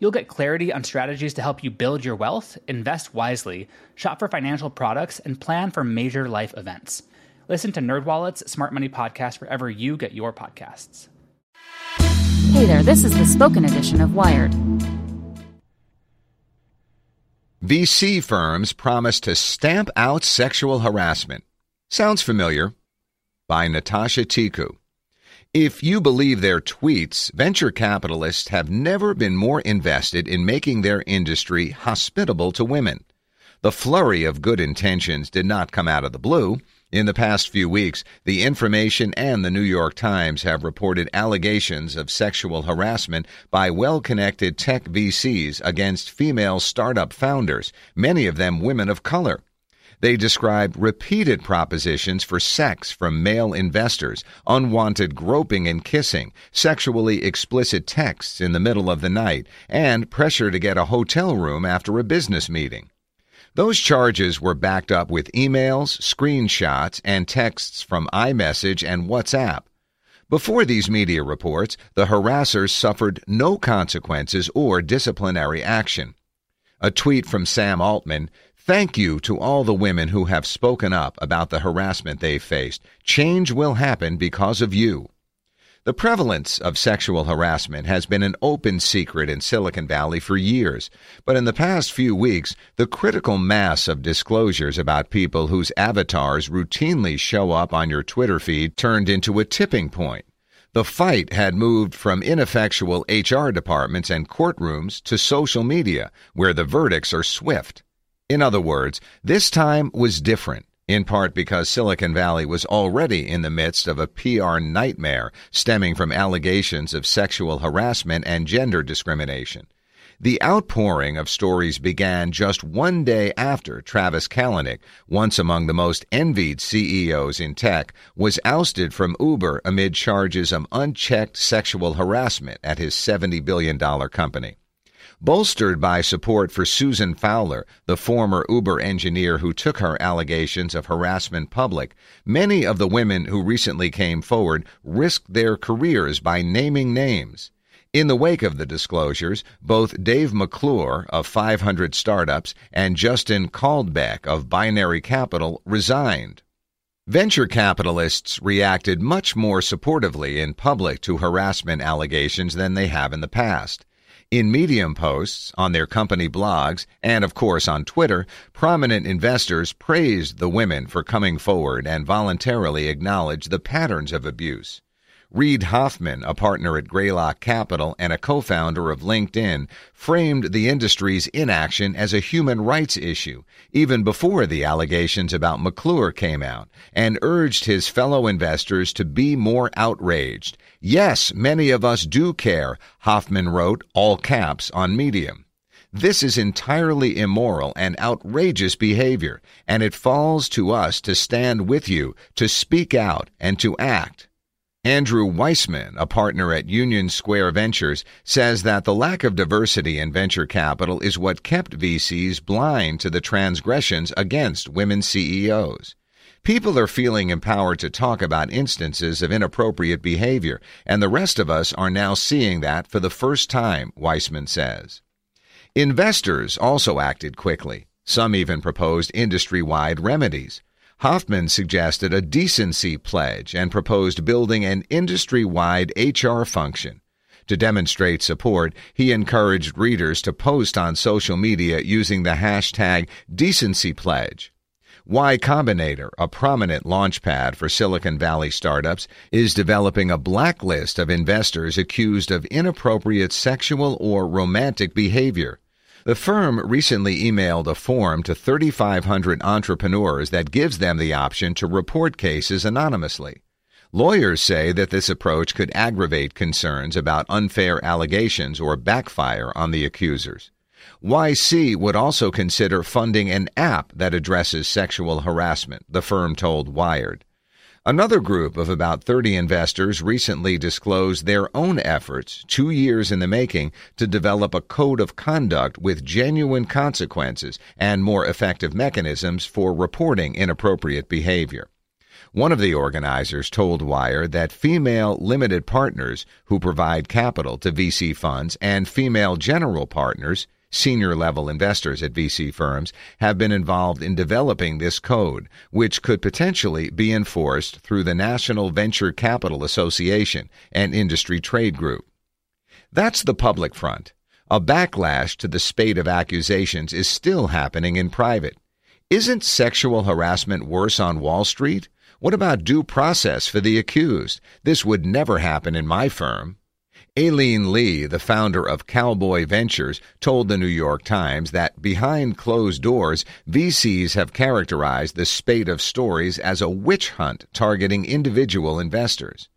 You'll get clarity on strategies to help you build your wealth, invest wisely, shop for financial products, and plan for major life events. Listen to NerdWallet's Smart Money Podcast wherever you get your podcasts. Hey there, this is the spoken edition of Wired. VC firms promise to stamp out sexual harassment. Sounds familiar? By Natasha Tiku. If you believe their tweets, venture capitalists have never been more invested in making their industry hospitable to women. The flurry of good intentions did not come out of the blue. In the past few weeks, The Information and the New York Times have reported allegations of sexual harassment by well connected tech VCs against female startup founders, many of them women of color. They describe repeated propositions for sex from male investors, unwanted groping and kissing, sexually explicit texts in the middle of the night, and pressure to get a hotel room after a business meeting. Those charges were backed up with emails, screenshots, and texts from iMessage and WhatsApp. Before these media reports, the harassers suffered no consequences or disciplinary action. A tweet from Sam Altman Thank you to all the women who have spoken up about the harassment they've faced. Change will happen because of you. The prevalence of sexual harassment has been an open secret in Silicon Valley for years, but in the past few weeks, the critical mass of disclosures about people whose avatars routinely show up on your Twitter feed turned into a tipping point. The fight had moved from ineffectual HR departments and courtrooms to social media, where the verdicts are swift. In other words, this time was different, in part because Silicon Valley was already in the midst of a PR nightmare stemming from allegations of sexual harassment and gender discrimination. The outpouring of stories began just one day after Travis Kalanick, once among the most envied CEOs in tech, was ousted from Uber amid charges of unchecked sexual harassment at his $70 billion company bolstered by support for Susan Fowler, the former Uber engineer who took her allegations of harassment public. Many of the women who recently came forward risked their careers by naming names. In the wake of the disclosures, both Dave McClure of 500 Startups and Justin Caldbeck of Binary Capital resigned. Venture capitalists reacted much more supportively in public to harassment allegations than they have in the past. In Medium posts, on their company blogs, and of course on Twitter, prominent investors praised the women for coming forward and voluntarily acknowledged the patterns of abuse. Reid Hoffman, a partner at Greylock Capital and a co-founder of LinkedIn, framed the industry's inaction as a human rights issue, even before the allegations about McClure came out, and urged his fellow investors to be more outraged. Yes, many of us do care, Hoffman wrote, all caps, on Medium. This is entirely immoral and outrageous behavior, and it falls to us to stand with you, to speak out, and to act. Andrew Weissman, a partner at Union Square Ventures, says that the lack of diversity in venture capital is what kept VCs blind to the transgressions against women CEOs. People are feeling empowered to talk about instances of inappropriate behavior, and the rest of us are now seeing that for the first time, Weissman says. Investors also acted quickly. Some even proposed industry wide remedies. Hoffman suggested a decency pledge and proposed building an industry wide HR function. To demonstrate support, he encouraged readers to post on social media using the hashtag DecencyPledge. Y Combinator, a prominent launchpad for Silicon Valley startups, is developing a blacklist of investors accused of inappropriate sexual or romantic behavior. The firm recently emailed a form to 3,500 entrepreneurs that gives them the option to report cases anonymously. Lawyers say that this approach could aggravate concerns about unfair allegations or backfire on the accusers. YC would also consider funding an app that addresses sexual harassment, the firm told Wired. Another group of about 30 investors recently disclosed their own efforts, two years in the making, to develop a code of conduct with genuine consequences and more effective mechanisms for reporting inappropriate behavior. One of the organizers told Wire that female limited partners who provide capital to VC funds and female general partners Senior level investors at VC firms have been involved in developing this code, which could potentially be enforced through the National Venture Capital Association, an industry trade group. That's the public front. A backlash to the spate of accusations is still happening in private. Isn't sexual harassment worse on Wall Street? What about due process for the accused? This would never happen in my firm. Aileen Lee, the founder of Cowboy Ventures, told the New York Times that behind closed doors, VCs have characterized the spate of stories as a witch hunt targeting individual investors.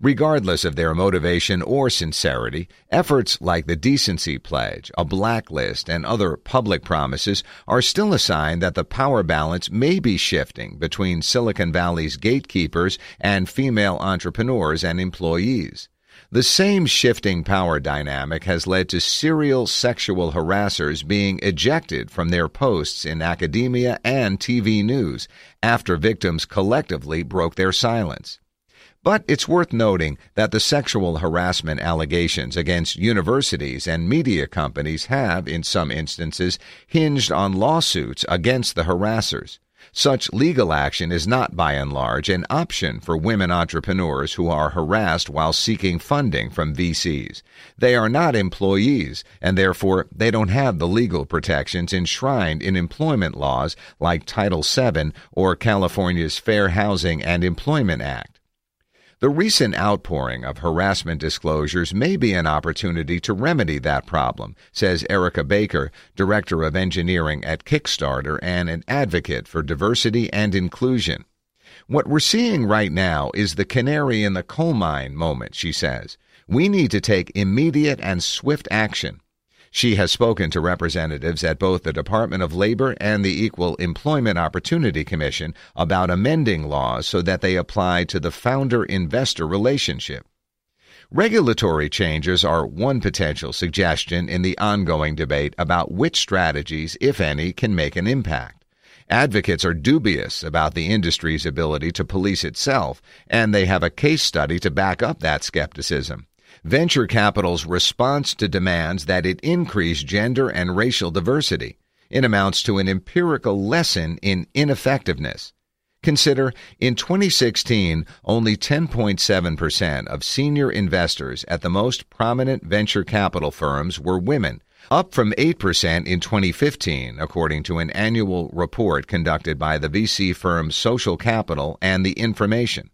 Regardless of their motivation or sincerity, efforts like the Decency Pledge, a blacklist, and other public promises are still a sign that the power balance may be shifting between Silicon Valley's gatekeepers and female entrepreneurs and employees. The same shifting power dynamic has led to serial sexual harassers being ejected from their posts in academia and TV news after victims collectively broke their silence. But it's worth noting that the sexual harassment allegations against universities and media companies have, in some instances, hinged on lawsuits against the harassers. Such legal action is not by and large an option for women entrepreneurs who are harassed while seeking funding from VCs. They are not employees, and therefore they don't have the legal protections enshrined in employment laws like Title VII or California's Fair Housing and Employment Act. The recent outpouring of harassment disclosures may be an opportunity to remedy that problem, says Erica Baker, Director of Engineering at Kickstarter and an advocate for diversity and inclusion. What we're seeing right now is the canary in the coal mine moment, she says. We need to take immediate and swift action. She has spoken to representatives at both the Department of Labor and the Equal Employment Opportunity Commission about amending laws so that they apply to the founder investor relationship. Regulatory changes are one potential suggestion in the ongoing debate about which strategies, if any, can make an impact. Advocates are dubious about the industry's ability to police itself, and they have a case study to back up that skepticism venture capital's response to demands that it increase gender and racial diversity. It amounts to an empirical lesson in ineffectiveness. Consider, in 2016, only 10.7% of senior investors at the most prominent venture capital firms were women, up from 8% in 2015, according to an annual report conducted by the VC firm Social Capital and The Information.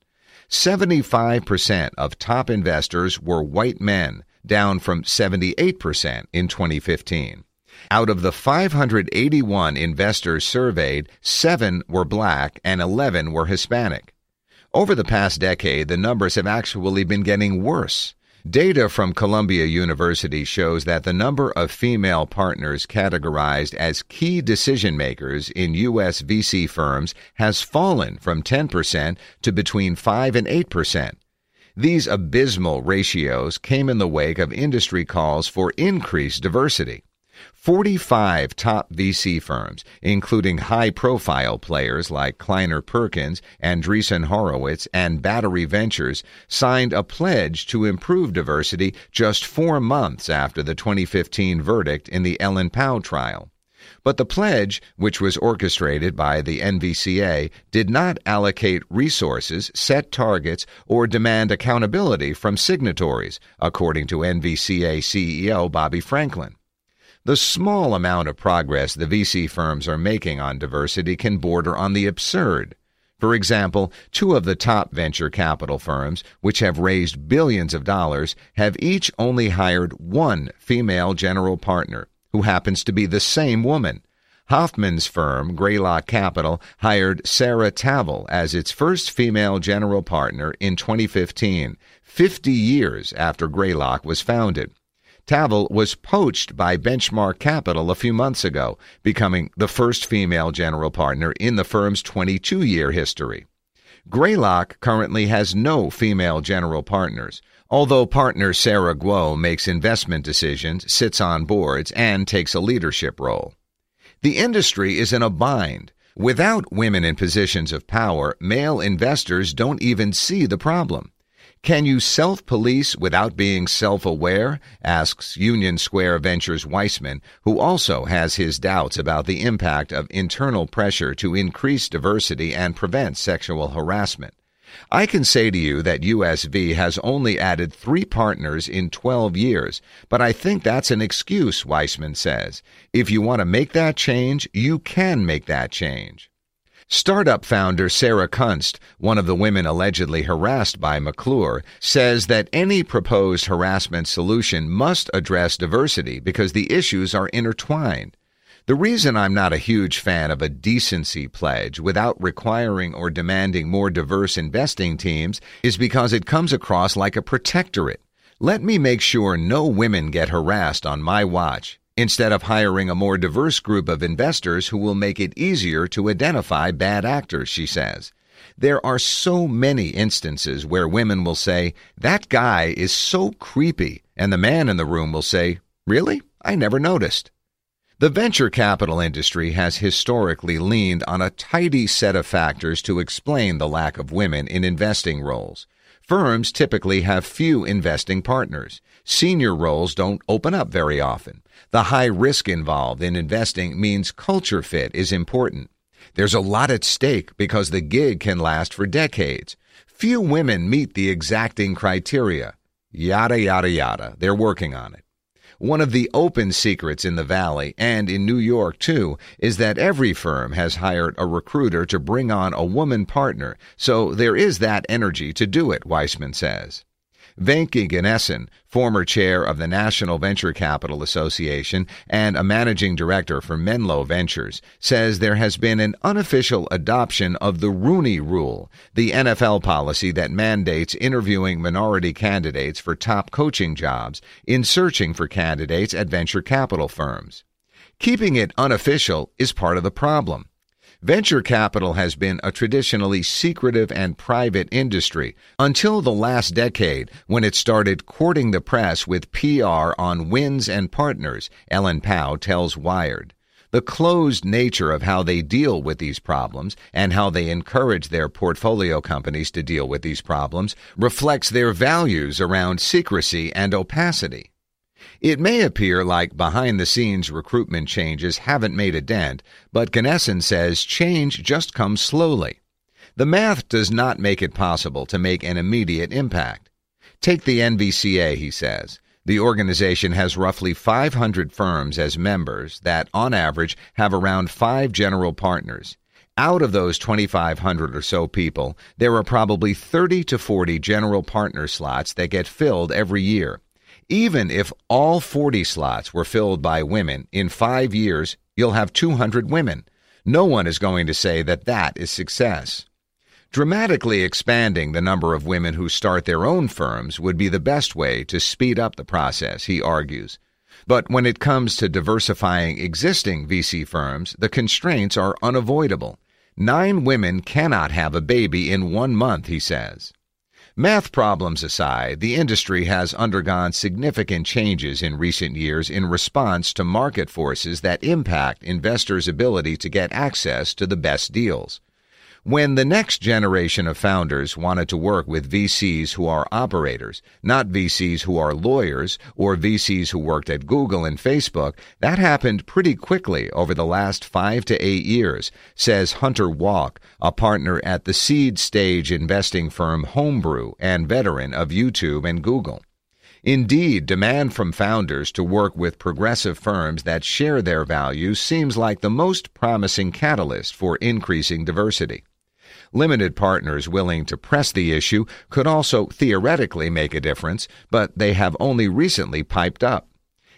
75% of top investors were white men, down from 78% in 2015. Out of the 581 investors surveyed, 7 were black and 11 were Hispanic. Over the past decade, the numbers have actually been getting worse. Data from Columbia University shows that the number of female partners categorized as key decision makers in U.S. VC firms has fallen from 10% to between 5 and 8%. These abysmal ratios came in the wake of industry calls for increased diversity. 45 top VC firms, including high profile players like Kleiner Perkins, Andreessen Horowitz, and Battery Ventures, signed a pledge to improve diversity just four months after the 2015 verdict in the Ellen Pao trial. But the pledge, which was orchestrated by the NVCA, did not allocate resources, set targets, or demand accountability from signatories, according to NVCA CEO Bobby Franklin. The small amount of progress the VC firms are making on diversity can border on the absurd. For example, two of the top venture capital firms, which have raised billions of dollars, have each only hired one female general partner who happens to be the same woman. Hoffman's firm, Greylock Capital, hired Sarah Tavel as its first female general partner in 2015, 50 years after Greylock was founded. Tavel was poached by Benchmark Capital a few months ago, becoming the first female general partner in the firm's 22 year history. Greylock currently has no female general partners, although partner Sarah Guo makes investment decisions, sits on boards, and takes a leadership role. The industry is in a bind. Without women in positions of power, male investors don't even see the problem. Can you self police without being self aware? asks Union Square Ventures Weissman, who also has his doubts about the impact of internal pressure to increase diversity and prevent sexual harassment. I can say to you that USV has only added three partners in 12 years, but I think that's an excuse, Weissman says. If you want to make that change, you can make that change. Startup founder Sarah Kunst, one of the women allegedly harassed by McClure, says that any proposed harassment solution must address diversity because the issues are intertwined. The reason I'm not a huge fan of a decency pledge without requiring or demanding more diverse investing teams is because it comes across like a protectorate. Let me make sure no women get harassed on my watch instead of hiring a more diverse group of investors who will make it easier to identify bad actors, she says. There are so many instances where women will say, That guy is so creepy, and the man in the room will say, Really? I never noticed. The venture capital industry has historically leaned on a tidy set of factors to explain the lack of women in investing roles. Firms typically have few investing partners. Senior roles don't open up very often. The high risk involved in investing means culture fit is important. There's a lot at stake because the gig can last for decades. Few women meet the exacting criteria. Yada, yada, yada. They're working on it. One of the open secrets in the Valley and in New York, too, is that every firm has hired a recruiter to bring on a woman partner, so there is that energy to do it, Weissman says. Venky Ganesan, former chair of the National Venture Capital Association and a managing director for Menlo Ventures, says there has been an unofficial adoption of the Rooney Rule, the NFL policy that mandates interviewing minority candidates for top coaching jobs in searching for candidates at venture capital firms. Keeping it unofficial is part of the problem. Venture capital has been a traditionally secretive and private industry until the last decade when it started courting the press with PR on wins and partners, Ellen Pao tells Wired. The closed nature of how they deal with these problems and how they encourage their portfolio companies to deal with these problems reflects their values around secrecy and opacity. It may appear like behind the scenes recruitment changes haven't made a dent, but Ganesan says change just comes slowly. The math does not make it possible to make an immediate impact. Take the NVCA, he says. The organization has roughly 500 firms as members that, on average, have around five general partners. Out of those 2,500 or so people, there are probably 30 to 40 general partner slots that get filled every year. Even if all 40 slots were filled by women, in five years, you'll have 200 women. No one is going to say that that is success. Dramatically expanding the number of women who start their own firms would be the best way to speed up the process, he argues. But when it comes to diversifying existing VC firms, the constraints are unavoidable. Nine women cannot have a baby in one month, he says. Math problems aside, the industry has undergone significant changes in recent years in response to market forces that impact investors' ability to get access to the best deals. When the next generation of founders wanted to work with VCs who are operators, not VCs who are lawyers or VCs who worked at Google and Facebook, that happened pretty quickly over the last five to eight years, says Hunter Walk, a partner at the seed stage investing firm Homebrew and veteran of YouTube and Google. Indeed, demand from founders to work with progressive firms that share their values seems like the most promising catalyst for increasing diversity. Limited partners willing to press the issue could also theoretically make a difference, but they have only recently piped up.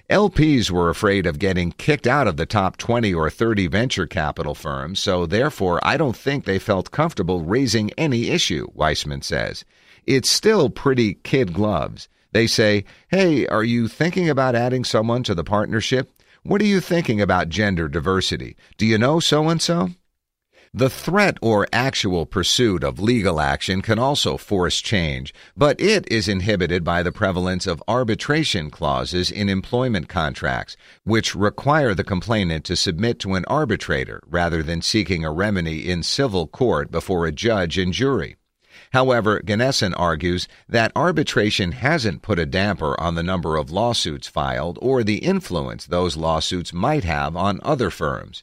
LPs were afraid of getting kicked out of the top 20 or 30 venture capital firms, so therefore I don't think they felt comfortable raising any issue, Weissman says. It's still pretty kid gloves. They say, Hey, are you thinking about adding someone to the partnership? What are you thinking about gender diversity? Do you know so and so? The threat or actual pursuit of legal action can also force change, but it is inhibited by the prevalence of arbitration clauses in employment contracts, which require the complainant to submit to an arbitrator rather than seeking a remedy in civil court before a judge and jury. However, Ganesan argues that arbitration hasn't put a damper on the number of lawsuits filed or the influence those lawsuits might have on other firms.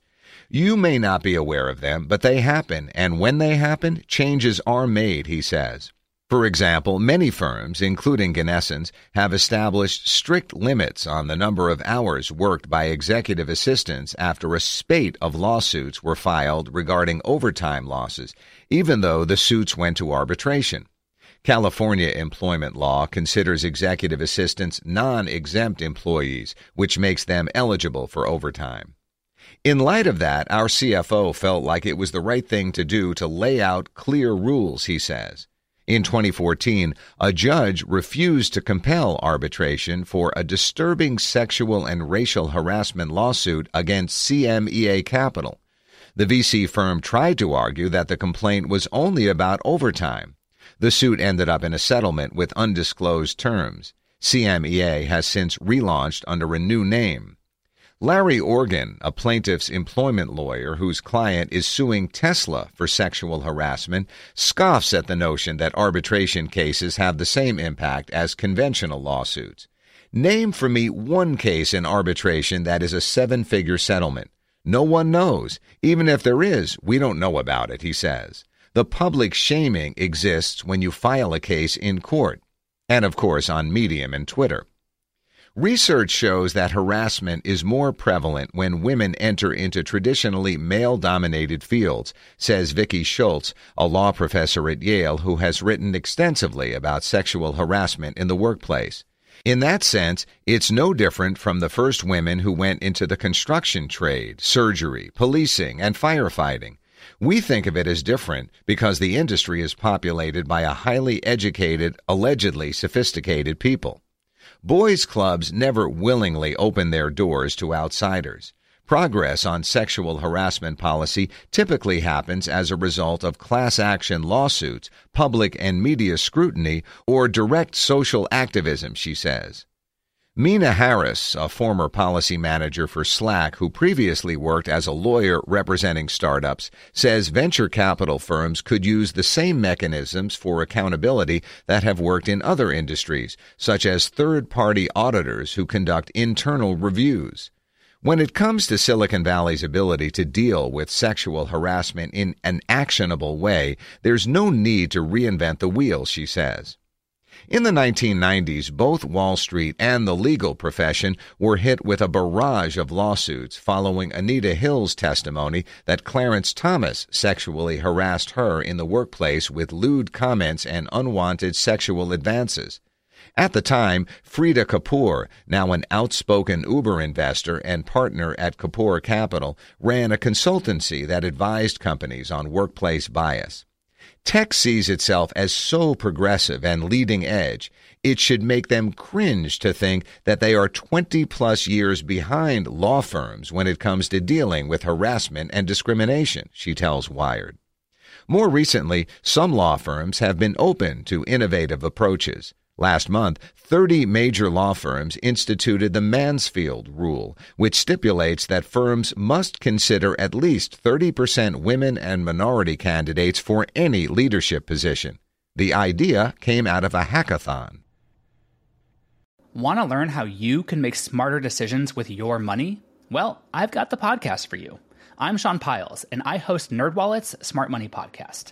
You may not be aware of them, but they happen, and when they happen, changes are made, he says. For example, many firms, including Ganesan's, have established strict limits on the number of hours worked by executive assistants after a spate of lawsuits were filed regarding overtime losses, even though the suits went to arbitration. California employment law considers executive assistants non exempt employees, which makes them eligible for overtime. In light of that, our CFO felt like it was the right thing to do to lay out clear rules, he says. In 2014, a judge refused to compel arbitration for a disturbing sexual and racial harassment lawsuit against CMEA Capital. The VC firm tried to argue that the complaint was only about overtime. The suit ended up in a settlement with undisclosed terms. CMEA has since relaunched under a new name. Larry Organ, a plaintiff's employment lawyer whose client is suing Tesla for sexual harassment, scoffs at the notion that arbitration cases have the same impact as conventional lawsuits. Name for me one case in arbitration that is a seven figure settlement. No one knows. Even if there is, we don't know about it, he says. The public shaming exists when you file a case in court, and of course on Medium and Twitter. Research shows that harassment is more prevalent when women enter into traditionally male dominated fields, says Vicki Schultz, a law professor at Yale who has written extensively about sexual harassment in the workplace. In that sense, it's no different from the first women who went into the construction trade, surgery, policing, and firefighting. We think of it as different because the industry is populated by a highly educated, allegedly sophisticated people. Boys' clubs never willingly open their doors to outsiders. Progress on sexual harassment policy typically happens as a result of class action lawsuits, public and media scrutiny, or direct social activism, she says. Meena Harris, a former policy manager for Slack who previously worked as a lawyer representing startups, says venture capital firms could use the same mechanisms for accountability that have worked in other industries, such as third party auditors who conduct internal reviews. When it comes to Silicon Valley's ability to deal with sexual harassment in an actionable way, there's no need to reinvent the wheel, she says. In the 1990s, both Wall Street and the legal profession were hit with a barrage of lawsuits following Anita Hill's testimony that Clarence Thomas sexually harassed her in the workplace with lewd comments and unwanted sexual advances. At the time, Freada Kapor, now an outspoken Uber investor and partner at Kapor Capital, ran a consultancy that advised companies on workplace bias. Tech sees itself as so progressive and leading edge, it should make them cringe to think that they are 20 plus years behind law firms when it comes to dealing with harassment and discrimination, she tells Wired. More recently, some law firms have been open to innovative approaches. Last month, 30 major law firms instituted the Mansfield Rule, which stipulates that firms must consider at least 30% women and minority candidates for any leadership position. The idea came out of a hackathon. Want to learn how you can make smarter decisions with your money? Well, I've got the podcast for you. I'm Sean Pyles, and I host NerdWallet's Smart Money Podcast.